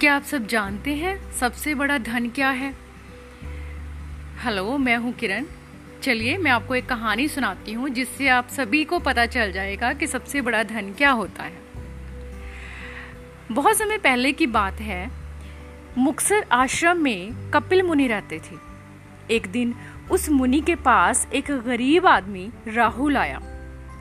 क्या आप सब जानते हैं सबसे बड़ा धन क्या है? हेलो मैं हूँ किरण। चलिए, मैं आपको एक कहानी सुनाती हूँ जिससे आप सभी को पता चल जाएगा कि सबसे बड़ा धन क्या होता है। बहुत समय पहले की बात है, मुक्सर आश्रम में कपिल मुनि रहते थे। एक दिन उस मुनि के पास एक गरीब आदमी राहुल आया।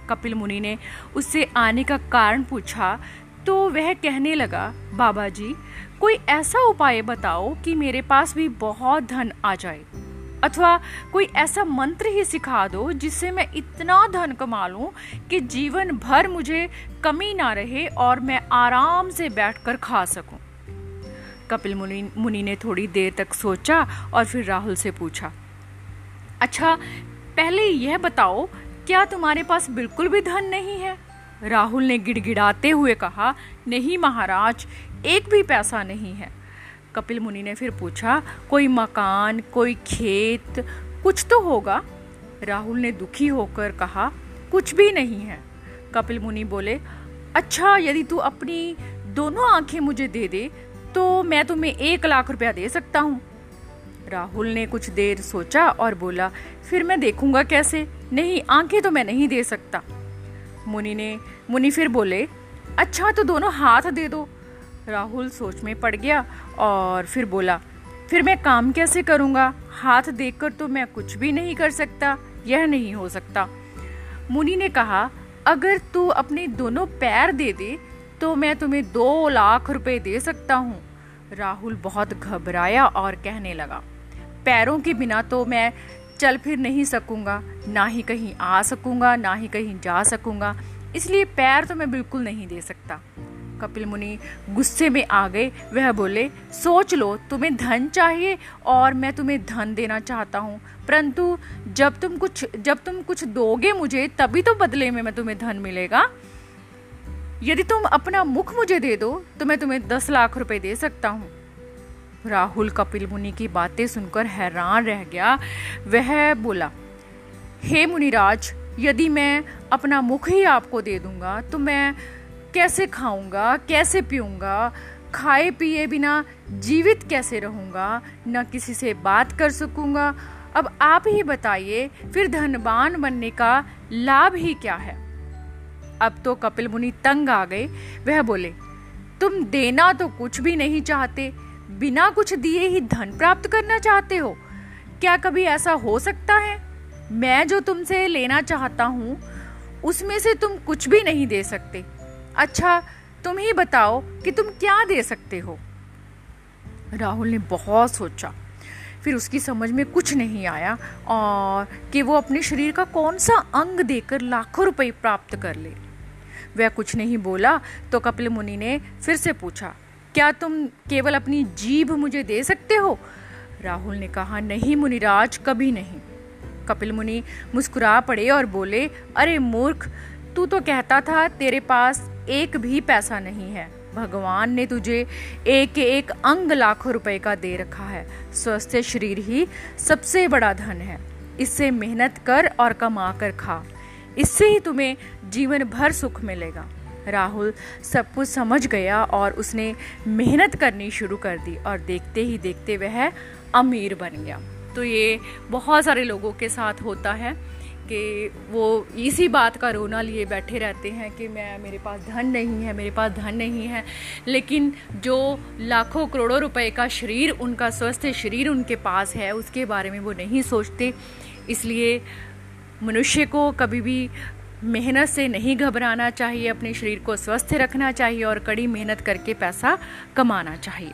कपिल मुनि ने उससे आने का कारण पूछा तो वह कहने लगा बाबा जी कोई ऐसा उपाय बताओ कि मेरे पास भी बहुत धन आ जाए। अथवा कोई ऐसा मंत्र ही सिखा दो जिससे मैं इतना धन कमा लूँ कि जीवन भर मुझे कमी ना रहे और मैं आराम से बैठकर खा सकूँ। कपिल मुनि मुनि ने थोड़ी देर तक सोचा और फिर राहुल से पूछा अच्छा पहले यह बताओ, क्या तुम्हारे पास बिल्कुल भी धन नहीं है? राहुल ने गिड़गिड़ाते हुए कहा, नहीं महाराज, एक भी पैसा नहीं है। कपिल मुनि ने फिर पूछा, कोई मकान, कोई खेत, कुछ तो होगा? राहुल ने दुखी होकर कहा, कुछ भी नहीं है। कपिल मुनि बोले अच्छा यदि तू अपनी दोनों आँखें मुझे दे दे तो मैं तुम्हें एक लाख रुपया दे सकता हूँ। राहुल ने कुछ देर सोचा और बोला, फिर मैं देखूँगा कैसे? नहीं, आँखें तो मैं नहीं दे सकता। मुनि ने मुनि फिर बोले अच्छा तो दोनों हाथ दे दो। राहुल सोच में पड़ गया और फिर बोला, फिर मैं काम कैसे करूँगा? हाथ देखकर तो मैं कुछ भी नहीं कर सकता, यह नहीं हो सकता। मुनि ने कहा, अगर तू अपने दोनों पैर दे दे तो मैं तुम्हें दो लाख रुपए दे सकता हूँ। राहुल बहुत घबराया और कहने लगा, पैरों के बिना तो मैं चल फिर नहीं सकूँगा, ना ही कहीं आ सकूँगा, ना ही कहीं जा सकूँगा। इसलिए पैर तो मैं बिल्कुल नहीं दे सकता। कपिल मुनि गुस्से में आ गए। वह बोले, सोच लो, तुम्हें धन चाहिए और मैं तुम्हें धन देना चाहता हूँ। परंतु जब तुम कुछ, जब तुम कुछ दोगे मुझे, तभी तो बदले में मैं तुम्हें धन मिलेगा। यदि तुम अपना मुख मुझे दे दो तो मैं तुम्हें दस लाख रुपए दे सकता हूँ। राहुल कपिल मुनि की बातें सुनकर हैरान रह गया। वह बोला, हे मुनिराज, यदि मैं अपना मुख ही आपको दे दूँगा तो मैं कैसे खाऊँगा, कैसे पीऊँगा? खाए पिए बिना जीवित कैसे रहूँगा? न किसी से बात कर सकूँगा। अब आप ही बताइए, फिर धनवान बनने का लाभ ही क्या है? अब तो कपिल मुनि तंग आ गए। वह बोले, तुम देना तो कुछ भी नहीं चाहते। बिना कुछ दिए ही धन प्राप्त करना चाहते हो? क्या कभी ऐसा हो सकता है? मैं जो तुमसे लेना चाहता हूँ, उसमें से तुम कुछ भी नहीं दे सकते। अच्छा तुम ही बताओ कि तुम क्या दे सकते हो? राहुल ने बहुत सोचा। फिर उसकी समझ में कुछ नहीं आया और कि वो अपने शरीर का कौन सा अंग देकर लाखों रुपए प्राप्त कर ले। वह कुछ नहीं बोला तो कपिल मुनि ने फिर से पूछा क्या तुम केवल अपनी जीभ मुझे दे सकते हो? राहुल ने कहा, नहीं मुनिराज, कभी नहीं। कपिल मुनि मुस्कुरा पड़े और बोले, अरे मूर्ख, तू तो कहता था तेरे पास एक भी पैसा नहीं है। भगवान ने तुझे एक एक अंग लाखों रुपए का दे रखा है। स्वस्थ शरीर ही सबसे बड़ा धन है। इससे मेहनत कर और कमा कर खा। इससे ही तुम्हें जीवन भर सुख मिलेगा। राहुल सब कुछ समझ गया और उसने मेहनत करनी शुरू कर दी और देखते ही देखते वह अमीर बन गया। तो ये बहुत सारे लोगों के साथ होता है कि वो इसी बात का रोना लिए बैठे रहते हैं कि मैं, मेरे पास धन नहीं है, मेरे पास धन नहीं है। लेकिन जो लाखों करोड़ों रुपए का शरीर, उनका स्वस्थ शरीर उनके पास है, उसके बारे में वो नहीं सोचते। इसलिए मनुष्य को कभी भी मेहनत से नहीं घबराना चाहिए, अपने शरीर को स्वस्थ रखना चाहिए और कड़ी मेहनत करके पैसा कमाना चाहिए।